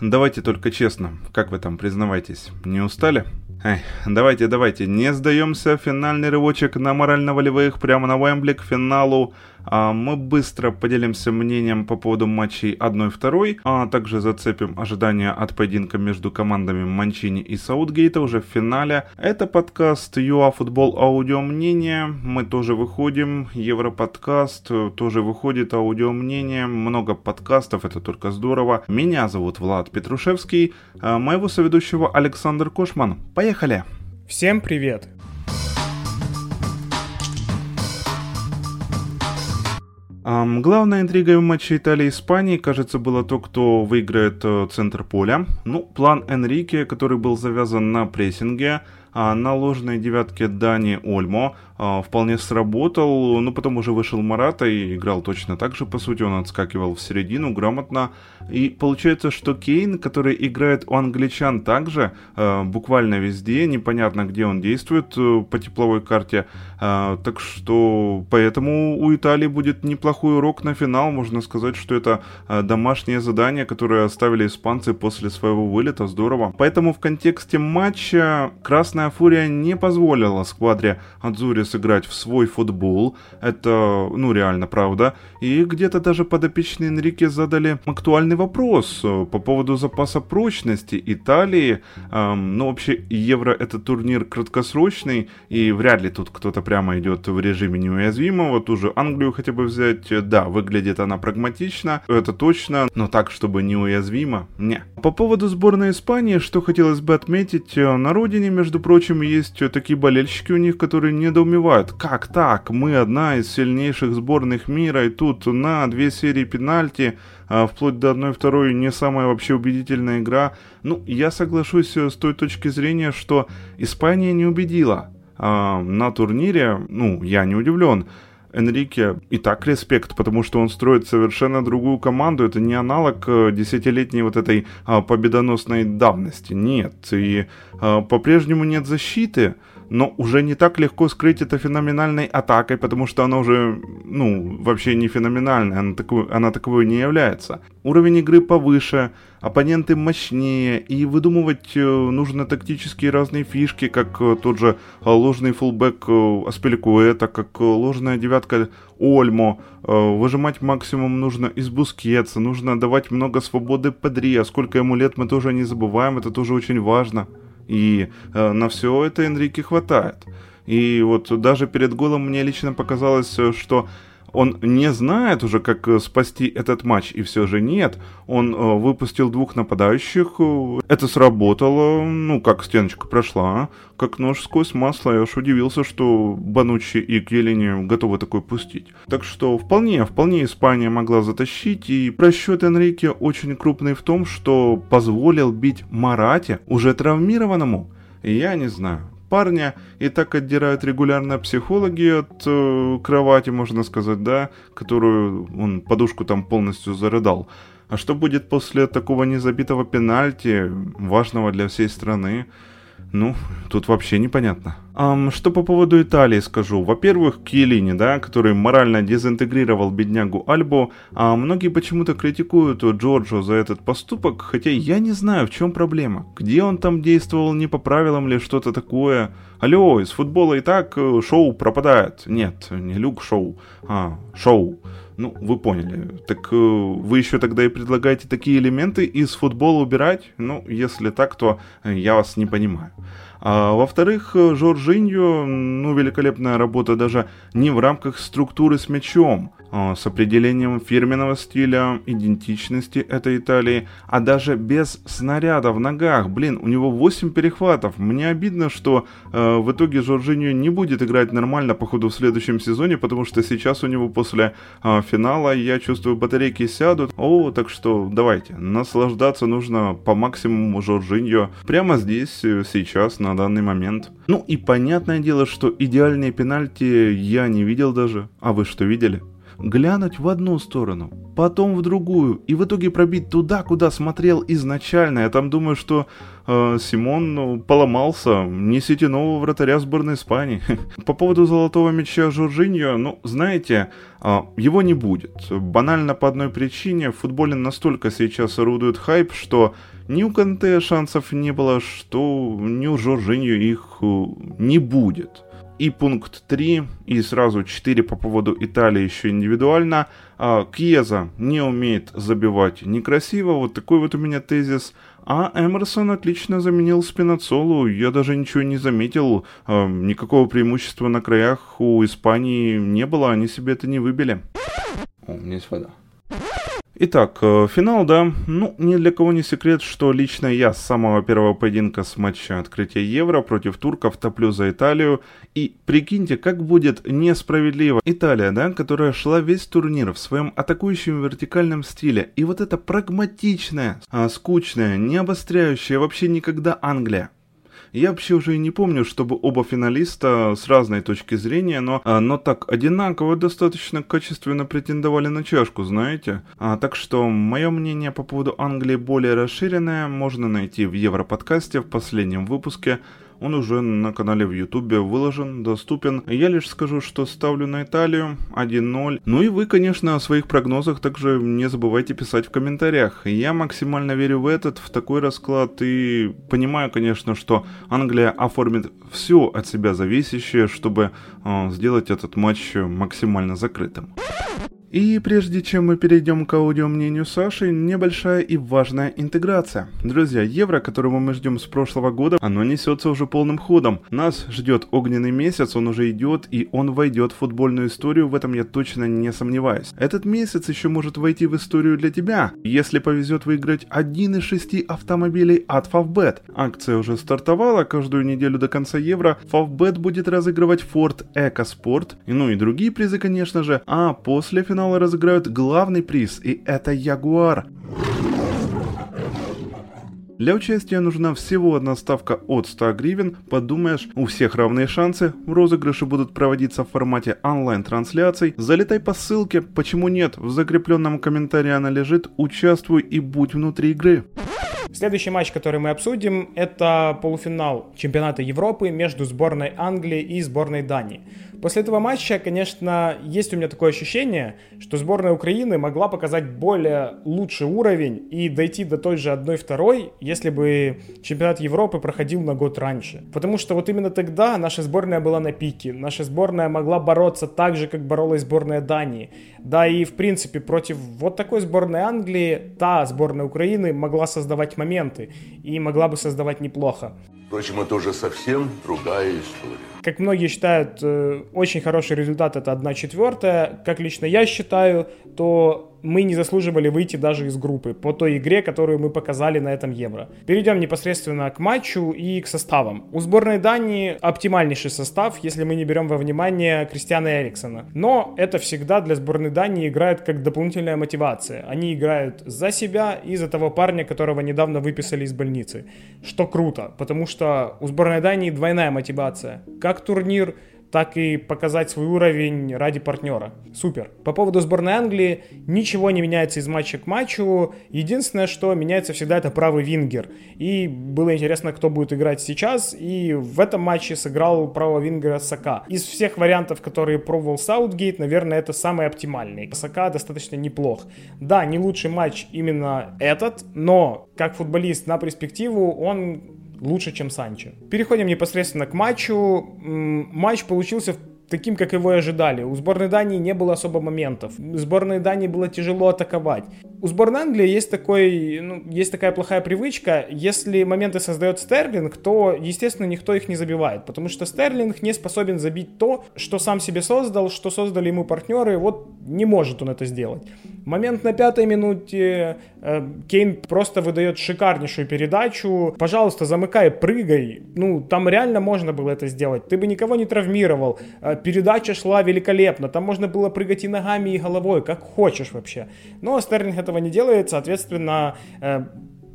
Давайте только честно, как вы там признавайтесь, не устали? Эй, давайте, давайте, не сдаемся, финальный рывочек на морально-волевых прямо на Уэмбли к финалу мы быстро поделимся мнением по поводу матчей 1-2, а также зацепим ожидания от поединка между командами Манчини и Саутгейта уже в финале. Это подкаст ЮАФутбол Аудио Мнение. Мы тоже выходим. Европодкаст тоже выходит аудио мнение. Много подкастов, это только здорово. Меня зовут Влад Петрушевский, а моего соведущего Александр Кошман. Поехали! Всем привет! Главной интригой в матче Италии-Испании, кажется, было то, кто выиграет uh, центр поля. Ну, план Энрике, который был завязан на прессинге, а на ложной девятке Дани Ольмо вполне сработал, но потом уже вышел Марата и играл точно так же, по сути, он отскакивал в середину грамотно. И получается, что Кейн, который играет у англичан также, а, буквально везде, непонятно, где он действует э, по тепловой карте, а, так что поэтому у Италии будет неплохой урок на финал, можно сказать, что это домашнее задание, которое оставили испанцы после своего вылета, здорово. Поэтому в контексте матча Красная Фурия не позволила сквадре Адзури сыграть в свой футбол. Это, ну, реально правда. И где-то даже подопечные Энрике задали актуальный вопрос э, по поводу запаса прочности Италии. Эм, ну, вообще, Евро это турнир краткосрочный, и вряд ли тут кто-то прямо идет в режиме неуязвимого. Ту же Англию хотя бы взять, да, выглядит она прагматично, это точно, но так, чтобы неуязвимо, не. По поводу сборной Испании, что хотелось бы отметить, э, на родине, между прочим, есть такие болельщики у них, которые недоумевают недоумевают, как так, мы одна из сильнейших сборных мира, и тут на две серии пенальти, а, вплоть до одной-второй не самая вообще убедительная игра. Ну, я соглашусь с той точки зрения, что Испания не убедила. А, на турнире, ну, я не удивлен, Энрике и так респект, потому что он строит совершенно другую команду. Это не аналог э, десятилетней вот этой а, победоносной давности. Нет. И а, по-прежнему нет защиты но уже не так легко скрыть это феноменальной атакой, потому что она уже, ну, вообще не феноменальная, она, такой, она таковой не является. Уровень игры повыше, оппоненты мощнее, и выдумывать э, нужно тактические разные фишки, как э, тот же э, ложный фулбэк Аспеликуэта, как ложная девятка Ольмо. Выжимать максимум нужно из Бускетса, нужно давать много свободы Падри, а сколько ему лет мы тоже не забываем, это тоже очень важно. И на все это Энрике хватает. И вот даже перед голом мне лично показалось, что он не знает уже, как э, спасти этот матч, и все же нет. Он э, выпустил двух нападающих, э, это сработало, ну, как стеночка прошла, как нож сквозь масло. Я уж удивился, что Банучи и Келлини готовы такой пустить. Так что вполне, вполне Испания могла затащить, и просчет Энрике очень крупный в том, что позволил бить Марате, уже травмированному. Я не знаю парня и так отдирают регулярно психологи от э, кровати, можно сказать, да, которую он подушку там полностью зарыдал. А что будет после такого незабитого пенальти, важного для всей страны? Ну, тут вообще непонятно. Um, что по поводу Италии скажу. Во-первых, Киелини, да, который морально дезинтегрировал беднягу Альбу, а многие почему-то критикуют Джорджо за этот поступок, хотя я не знаю, в чем проблема. Где он там действовал не по правилам или что-то такое? Алло, из футбола и так э, шоу пропадает. Нет, не люк шоу, а шоу. Ну, вы поняли. Так э, вы еще тогда и предлагаете такие элементы из футбола убирать? Ну, если так, то э, я вас не понимаю. А, во-вторых, э, Жоржиньо, ну, великолепная работа даже не в рамках структуры с мячом, с определением фирменного стиля, идентичности этой Италии, а даже без снаряда в ногах. Блин, у него 8 перехватов. Мне обидно, что э, в итоге Жоржиньо не будет играть нормально по ходу в следующем сезоне, потому что сейчас у него после э, финала, я чувствую, батарейки сядут. О, так что давайте, наслаждаться нужно по максимуму Жоржиньо прямо здесь, э, сейчас, на данный момент. Ну и понятное дело, что идеальные пенальти я не видел даже. А вы что видели? Глянуть в одну сторону, потом в другую, и в итоге пробить туда, куда смотрел изначально. Я там думаю, что э, Симон ну, поломался. Несите нового вратаря сборной Испании. По поводу золотого мяча Жоржиньо, ну, знаете, э, его не будет. Банально по одной причине. В футболе настолько сейчас орудует хайп, что ни у Канте шансов не было, что ни у Жоржиньо их э, не будет. И пункт 3, и сразу 4 по поводу Италии еще индивидуально. Кьеза не умеет забивать некрасиво, вот такой вот у меня тезис. А Эмерсон отлично заменил Спинацолу, я даже ничего не заметил, а, никакого преимущества на краях у Испании не было, они себе это не выбили. О, у меня есть вода. Итак, э, финал, да. Ну, ни для кого не секрет, что лично я с самого первого поединка с матча открытия Евро против турков топлю за Италию. И прикиньте, как будет несправедливо. Италия, да, которая шла весь турнир в своем атакующем вертикальном стиле. И вот эта прагматичная, а, скучная, не обостряющая вообще никогда Англия я вообще уже и не помню, чтобы оба финалиста с разной точки зрения, но, а, но так одинаково достаточно качественно претендовали на чашку, знаете. А, так что мое мнение по поводу Англии более расширенное можно найти в Европодкасте в последнем выпуске. Он уже на канале в Ютубе выложен, доступен. Я лишь скажу, что ставлю на Италию 1-0. Ну и вы, конечно, о своих прогнозах также не забывайте писать в комментариях. Я максимально верю в этот, в такой расклад и понимаю, конечно, что Англия оформит все от себя зависящее, чтобы э, сделать этот матч максимально закрытым. И прежде чем мы перейдем к аудио мнению Саши, небольшая и важная интеграция. Друзья, евро, которого мы ждем с прошлого года, оно несется уже полным ходом. Нас ждет огненный месяц, он уже идет, и он войдет в футбольную историю, в этом я точно не сомневаюсь. Этот месяц еще может войти в историю для тебя, если повезет выиграть один из шести автомобилей от Favbet. Акция уже стартовала, каждую неделю до конца евро Favbet будет разыгрывать Ford EcoSport, ну и другие призы, конечно же, а после финала финала разыграют главный приз, и это Ягуар. Для участия нужна всего одна ставка от 100 гривен. Подумаешь, у всех равные шансы. Розыгрыши будут проводиться в формате онлайн-трансляций. Залетай по ссылке, почему нет, в закрепленном комментарии она лежит. Участвуй и будь внутри игры. Следующий матч, который мы обсудим, это полуфинал чемпионата Европы между сборной Англии и сборной Дании. После этого матча, конечно, есть у меня такое ощущение, что сборная Украины могла показать более лучший уровень и дойти до той же 1-2, если бы чемпионат Европы проходил на год раньше. Потому что вот именно тогда наша сборная была на пике, наша сборная могла бороться так же, как боролась сборная Дании. Да и, в принципе, против вот такой сборной Англии та сборная Украины могла создавать моменты и могла бы создавать неплохо. Впрочем, это уже совсем другая история. Как многие считают, э, очень хороший результат это 1 четвертая. Как лично я считаю, то мы не заслуживали выйти даже из группы по той игре, которую мы показали на этом Евро. Перейдем непосредственно к матчу и к составам. У сборной Дании оптимальнейший состав, если мы не берем во внимание Кристиана Эриксона. Но это всегда для сборной Дании играет как дополнительная мотивация. Они играют за себя и за того парня, которого недавно выписали из больницы. Что круто, потому что у сборной Дании двойная мотивация. Как турнир, так и показать свой уровень ради партнера. Супер. По поводу сборной Англии, ничего не меняется из матча к матчу. Единственное, что меняется всегда, это правый вингер. И было интересно, кто будет играть сейчас. И в этом матче сыграл правого вингера Сака. Из всех вариантов, которые пробовал Саутгейт, наверное, это самый оптимальный. Сака достаточно неплох. Да, не лучший матч именно этот, но как футболист на перспективу он лучше, чем Санчо. Переходим непосредственно к матчу. Матч получился таким, как его и ожидали. У сборной Дании не было особо моментов. Сборной Дании было тяжело атаковать. У сборной Англии есть, такой, ну, есть такая плохая привычка. Если моменты создает Стерлинг, то, естественно, никто их не забивает. Потому что Стерлинг не способен забить то, что сам себе создал, что создали ему партнеры. Вот не может он это сделать. Момент на пятой минуте. Э, Кейн просто выдает шикарнейшую передачу. Пожалуйста, замыкай, прыгай. Ну, там реально можно было это сделать. Ты бы никого не травмировал. Передача шла великолепно. Там можно было прыгать и ногами, и головой, как хочешь вообще. Но Стерлинг этого не делает, соответственно, э,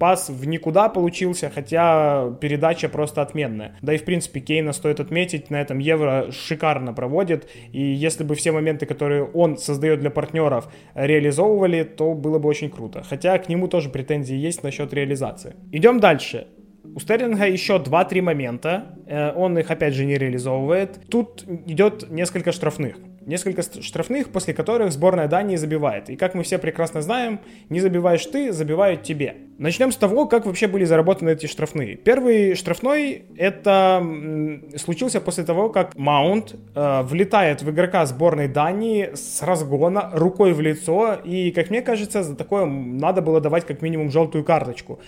пас в никуда получился, хотя передача просто отменная. Да и в принципе Кейна стоит отметить, на этом Евро шикарно проводит, и если бы все моменты, которые он создает для партнеров, реализовывали, то было бы очень круто. Хотя к нему тоже претензии есть насчет реализации. Идем дальше. У Стерлинга еще 2-3 момента, э, он их опять же не реализовывает. Тут идет несколько штрафных. Несколько штрафных, после которых сборная Дании забивает. И как мы все прекрасно знаем, не забиваешь ты, забивают тебе. Начнем с того, как вообще были заработаны эти штрафные. Первый штрафной это случился после того, как Маунт э, влетает в игрока сборной Дании с разгона, рукой в лицо. И, как мне кажется, за такое надо было давать как минимум желтую карточку.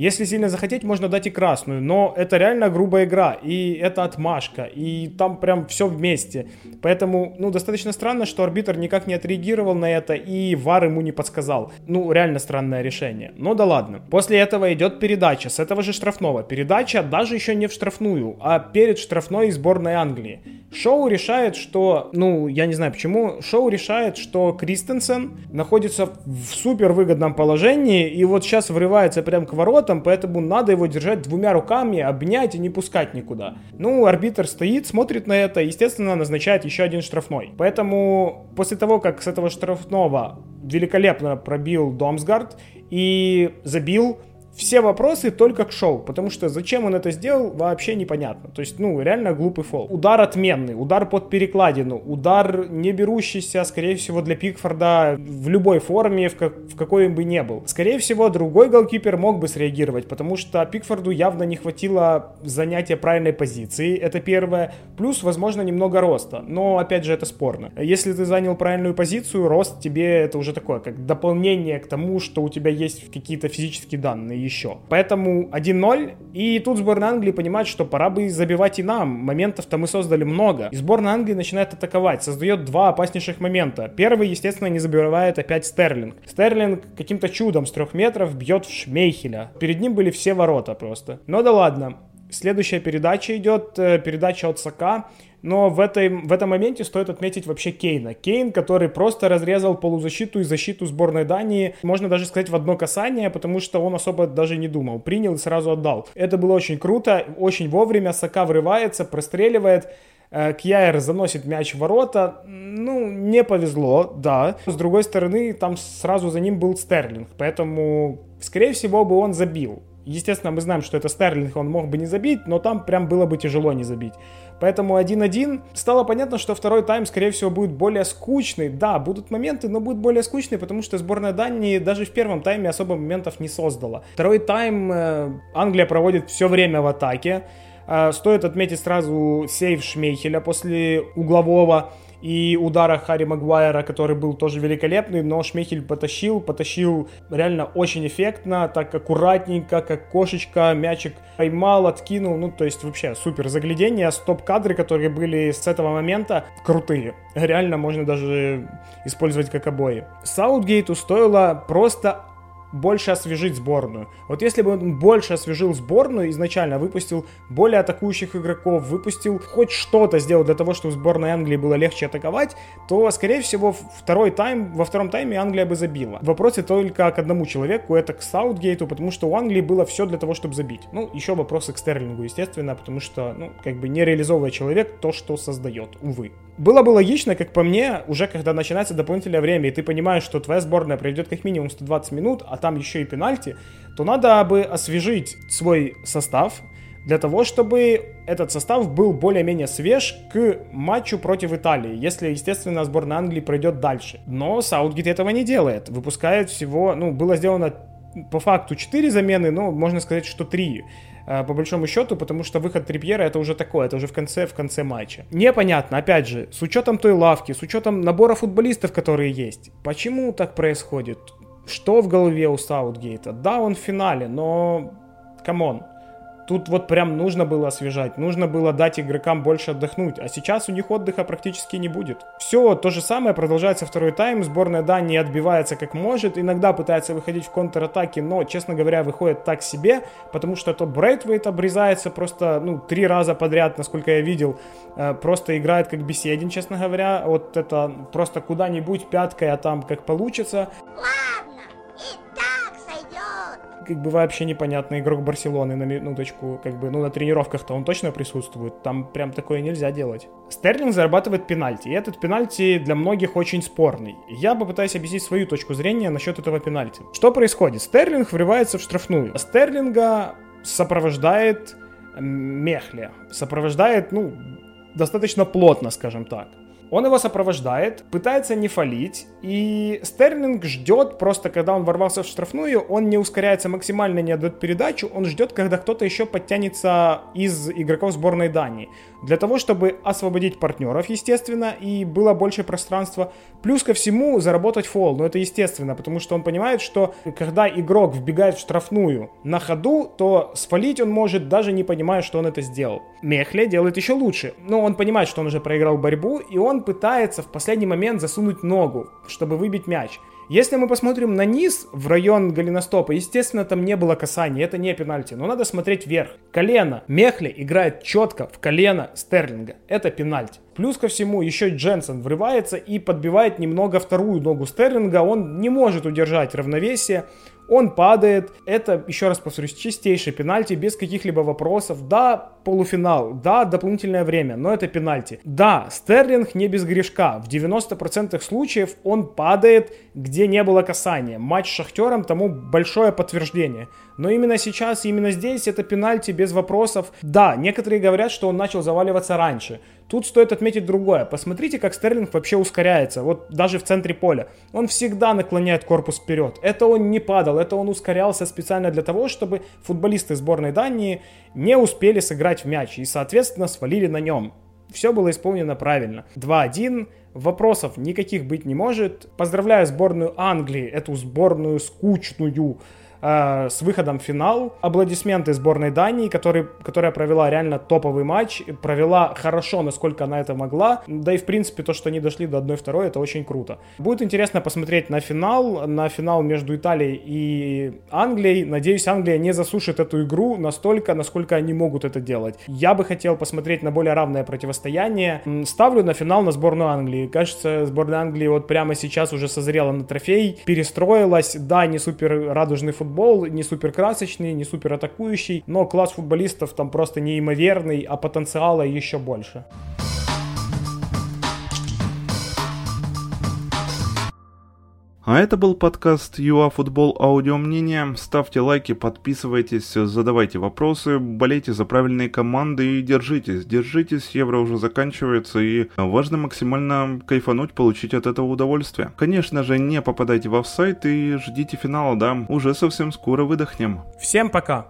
Если сильно захотеть, можно дать и красную, но это реально грубая игра, и это отмашка, и там прям все вместе. Поэтому, ну, достаточно странно, что арбитр никак не отреагировал на это, и ВАР ему не подсказал. Ну, реально странное решение. Но да ладно. После этого идет передача с этого же штрафного. Передача даже еще не в штрафную, а перед штрафной сборной Англии. Шоу решает, что, ну, я не знаю почему, Шоу решает, что Кристенсен находится в супер выгодном положении, и вот сейчас врывается прям к воротам, поэтому надо его держать двумя руками, обнять и не пускать никуда. Ну, арбитр стоит, смотрит на это, естественно, назначает еще один штрафной. Поэтому после того, как с этого штрафного великолепно пробил Домсгард и забил, все вопросы только к шоу, потому что зачем он это сделал, вообще непонятно. То есть, ну, реально глупый фол. Удар отменный, удар под перекладину, удар не берущийся, скорее всего, для Пикфорда в любой форме, в, как, в какой бы ни был. Скорее всего, другой голкипер мог бы среагировать, потому что Пикфорду явно не хватило занятия правильной позиции, это первое. Плюс, возможно, немного роста, но, опять же, это спорно. Если ты занял правильную позицию, рост тебе это уже такое, как дополнение к тому, что у тебя есть какие-то физические данные еще. Поэтому 1-0, и тут сборная Англии понимает, что пора бы забивать и нам. Моментов-то мы создали много. И сборная Англии начинает атаковать, создает два опаснейших момента. Первый, естественно, не забивает опять Стерлинг. Стерлинг каким-то чудом с трех метров бьет в Шмейхеля. Перед ним были все ворота просто. Но да ладно. Следующая передача идет, э, передача от Сака. Но в, этой, в этом моменте стоит отметить вообще Кейна. Кейн, который просто разрезал полузащиту и защиту сборной Дании, можно даже сказать, в одно касание, потому что он особо даже не думал. Принял и сразу отдал. Это было очень круто, очень вовремя. Сака врывается, простреливает. Э, Кьяер заносит мяч в ворота. Ну, не повезло, да. С другой стороны, там сразу за ним был Стерлинг. Поэтому, скорее всего, бы он забил. Естественно, мы знаем, что это Стерлинг, он мог бы не забить, но там прям было бы тяжело не забить. Поэтому 1-1. Стало понятно, что второй тайм, скорее всего, будет более скучный. Да, будут моменты, но будет более скучный, потому что сборная Дании даже в первом тайме особо моментов не создала. Второй тайм э, Англия проводит все время в атаке. Э, стоит отметить сразу сейв Шмейхеля после углового и удара Харри Магуайра, который был тоже великолепный, но Шмехель потащил, потащил реально очень эффектно, так аккуратненько, как кошечка, мячик поймал, откинул, ну то есть вообще супер заглядение, стоп-кадры, которые были с этого момента, крутые. Реально можно даже использовать как обои. Саутгейту стоило просто больше освежить сборную. Вот если бы он больше освежил сборную изначально, выпустил более атакующих игроков, выпустил хоть что-то сделал для того, чтобы сборной Англии было легче атаковать, то, скорее всего, второй тайм, во втором тайме Англия бы забила. Вопросы только к одному человеку, это к Саутгейту, потому что у Англии было все для того, чтобы забить. Ну, еще вопросы к Стерлингу, естественно, потому что, ну, как бы не реализовывая человек то, что создает, увы. Было бы логично, как по мне, уже когда начинается дополнительное время, и ты понимаешь, что твоя сборная пройдет как минимум 120 минут, а там еще и пенальти, то надо бы освежить свой состав для того, чтобы этот состав был более-менее свеж к матчу против Италии, если, естественно, сборная Англии пройдет дальше. Но Саутгейт этого не делает. Выпускает всего, ну, было сделано по факту 4 замены, но можно сказать, что 3 э, по большому счету, потому что выход Трипьера это уже такое, это уже в конце, в конце матча. Непонятно, опять же, с учетом той лавки, с учетом набора футболистов, которые есть, почему так происходит? Что в голове у Саутгейта? Да, он в финале, но... Come on. Тут вот прям нужно было освежать, нужно было дать игрокам больше отдохнуть, а сейчас у них отдыха практически не будет. Все, то же самое, продолжается второй тайм, сборная Дании отбивается как может, иногда пытается выходить в контратаке, но, честно говоря, выходит так себе, потому что то Брейтвейт обрезается просто, ну, три раза подряд, насколько я видел, э, просто играет как Беседин, честно говоря, вот это просто куда-нибудь пяткой, а там как получится. Сойдет. Как бы вообще непонятный игрок Барселоны на минуточку, как бы, ну, на тренировках-то он точно присутствует, там прям такое нельзя делать. Стерлинг зарабатывает пенальти, и этот пенальти для многих очень спорный. Я попытаюсь объяснить свою точку зрения насчет этого пенальти. Что происходит? Стерлинг врывается в штрафную. Стерлинга сопровождает Мехле. Сопровождает, ну, достаточно плотно, скажем так. Он его сопровождает, пытается не фалить, и Стерлинг ждет просто, когда он ворвался в штрафную, он не ускоряется максимально, не отдает передачу, он ждет, когда кто-то еще подтянется из игроков сборной Дании. Для того, чтобы освободить партнеров, естественно, и было больше пространства. Плюс ко всему заработать фол, но это естественно, потому что он понимает, что когда игрок вбегает в штрафную на ходу, то свалить он может, даже не понимая, что он это сделал. Мехле делает еще лучше. Но он понимает, что он уже проиграл борьбу, и пытается в последний момент засунуть ногу, чтобы выбить мяч. Если мы посмотрим на низ, в район голеностопа, естественно, там не было касания, это не пенальти, но надо смотреть вверх. Колено. Мехли играет четко в колено Стерлинга. Это пенальти. Плюс ко всему, еще Дженсен врывается и подбивает немного вторую ногу Стерлинга. Он не может удержать равновесие. Он падает. Это, еще раз повторюсь, чистейший пенальти, без каких-либо вопросов. Да, полуфинал, да, дополнительное время, но это пенальти. Да, Стерлинг не без грешка. В 90% случаев он падает, где не было касания. Матч с Шахтером тому большое подтверждение. Но именно сейчас, именно здесь это пенальти без вопросов. Да, некоторые говорят, что он начал заваливаться раньше. Тут стоит отметить другое. Посмотрите, как Стерлинг вообще ускоряется. Вот даже в центре поля. Он всегда наклоняет корпус вперед. Это он не падал, это он ускорялся специально для того, чтобы футболисты сборной Дании не успели сыграть в мяч и, соответственно, свалили на нем. Все было исполнено правильно. 2-1. Вопросов никаких быть не может. Поздравляю сборную Англии, эту сборную скучную, э, с выходом в финал. Аплодисменты сборной Дании, который, которая провела реально топовый матч, провела хорошо, насколько она это могла. Да и в принципе то, что они дошли до 1-2, это очень круто. Будет интересно посмотреть на финал, на финал между Италией и Англией. Надеюсь, Англия не засушит эту игру настолько, насколько они могут это делать. Я бы хотел посмотреть на более равное противостояние. Ставлю на финал на сборную Англии. Кажется, сборная Англии вот прямо сейчас уже созрела на трофей, перестроилась. Да, не супер радужный футбол, футбол не супер красочный, не супер атакующий, но класс футболистов там просто неимоверный, а потенциала еще больше. А это был подкаст ЮАФутбол Аудио Мнение. Ставьте лайки, подписывайтесь, задавайте вопросы, болейте за правильные команды и держитесь. Держитесь, евро уже заканчивается и важно максимально кайфануть, получить от этого удовольствие. Конечно же, не попадайте в офсайт и ждите финала, да, уже совсем скоро выдохнем. Всем пока!